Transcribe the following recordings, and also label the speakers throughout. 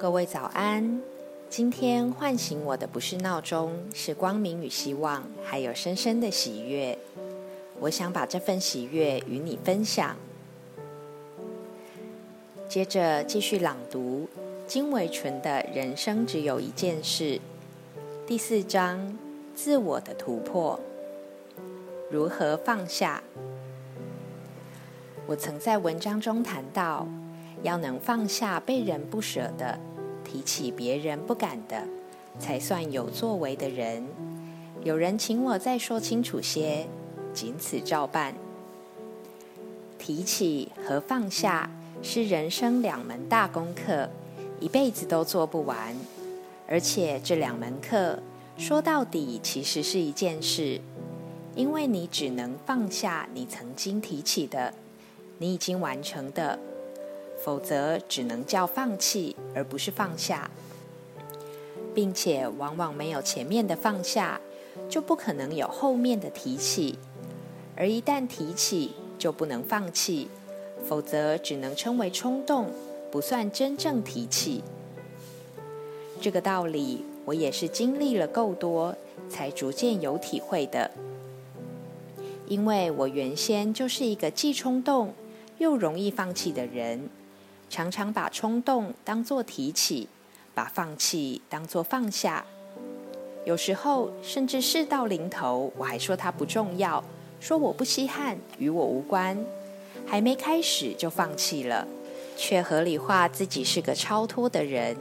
Speaker 1: 各位早安！今天唤醒我的不是闹钟，是光明与希望，还有深深的喜悦。我想把这份喜悦与你分享。接着继续朗读金维纯的《人生只有一件事》第四章：自我的突破。如何放下？我曾在文章中谈到，要能放下被人不舍的，提起别人不敢的，才算有作为的人。有人请我再说清楚些，仅此照办。提起和放下。是人生两门大功课，一辈子都做不完。而且这两门课说到底其实是一件事，因为你只能放下你曾经提起的、你已经完成的，否则只能叫放弃，而不是放下。并且往往没有前面的放下，就不可能有后面的提起。而一旦提起，就不能放弃。否则只能称为冲动，不算真正提起。这个道理，我也是经历了够多，才逐渐有体会的。因为我原先就是一个既冲动又容易放弃的人，常常把冲动当作提起，把放弃当作放下。有时候甚至事到临头，我还说它不重要，说我不稀罕，与我无关。还没开始就放弃了，却合理化自己是个超脱的人。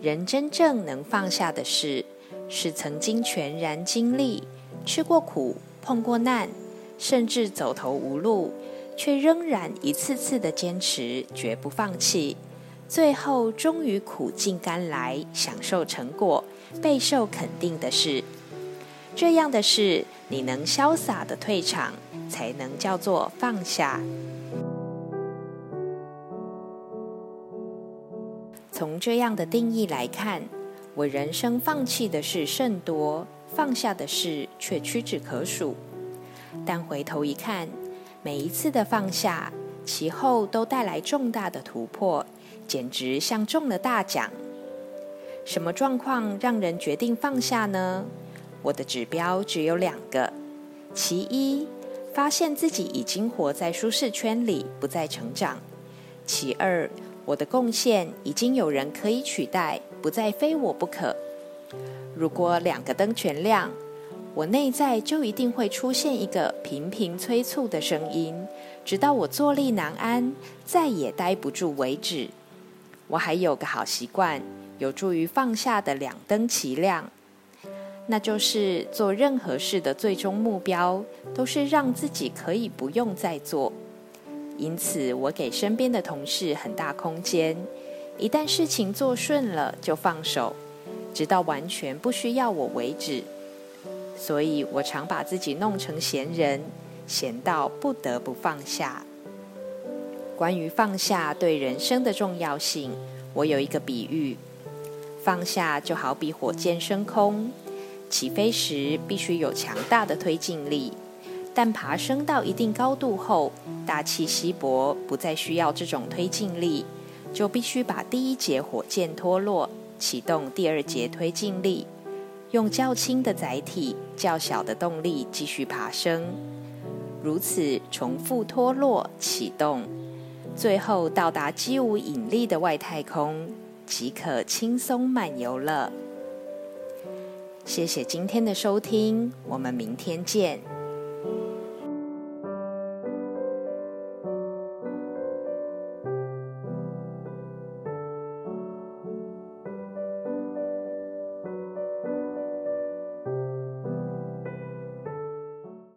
Speaker 1: 人真正能放下的事，是曾经全然经历、吃过苦、碰过难，甚至走投无路，却仍然一次次的坚持，绝不放弃，最后终于苦尽甘来，享受成果，备受肯定的事。这样的事，你能潇洒的退场。才能叫做放下。从这样的定义来看，我人生放弃的事甚多，放下的事却屈指可数。但回头一看，每一次的放下，其后都带来重大的突破，简直像中了大奖。什么状况让人决定放下呢？我的指标只有两个，其一。发现自己已经活在舒适圈里，不再成长。其二，我的贡献已经有人可以取代，不再非我不可。如果两个灯全亮，我内在就一定会出现一个频频催促的声音，直到我坐立难安，再也待不住为止。我还有个好习惯，有助于放下的两灯齐亮。那就是做任何事的最终目标，都是让自己可以不用再做。因此，我给身边的同事很大空间，一旦事情做顺了就放手，直到完全不需要我为止。所以我常把自己弄成闲人，闲到不得不放下。关于放下对人生的重要性，我有一个比喻：放下就好比火箭升空。起飞时必须有强大的推进力，但爬升到一定高度后，大气稀薄，不再需要这种推进力，就必须把第一节火箭脱落，启动第二节推进力，用较轻的载体、较小的动力继续爬升，如此重复脱落、启动，最后到达几无引力的外太空，即可轻松漫游了。谢谢今天的收听，我们明天见。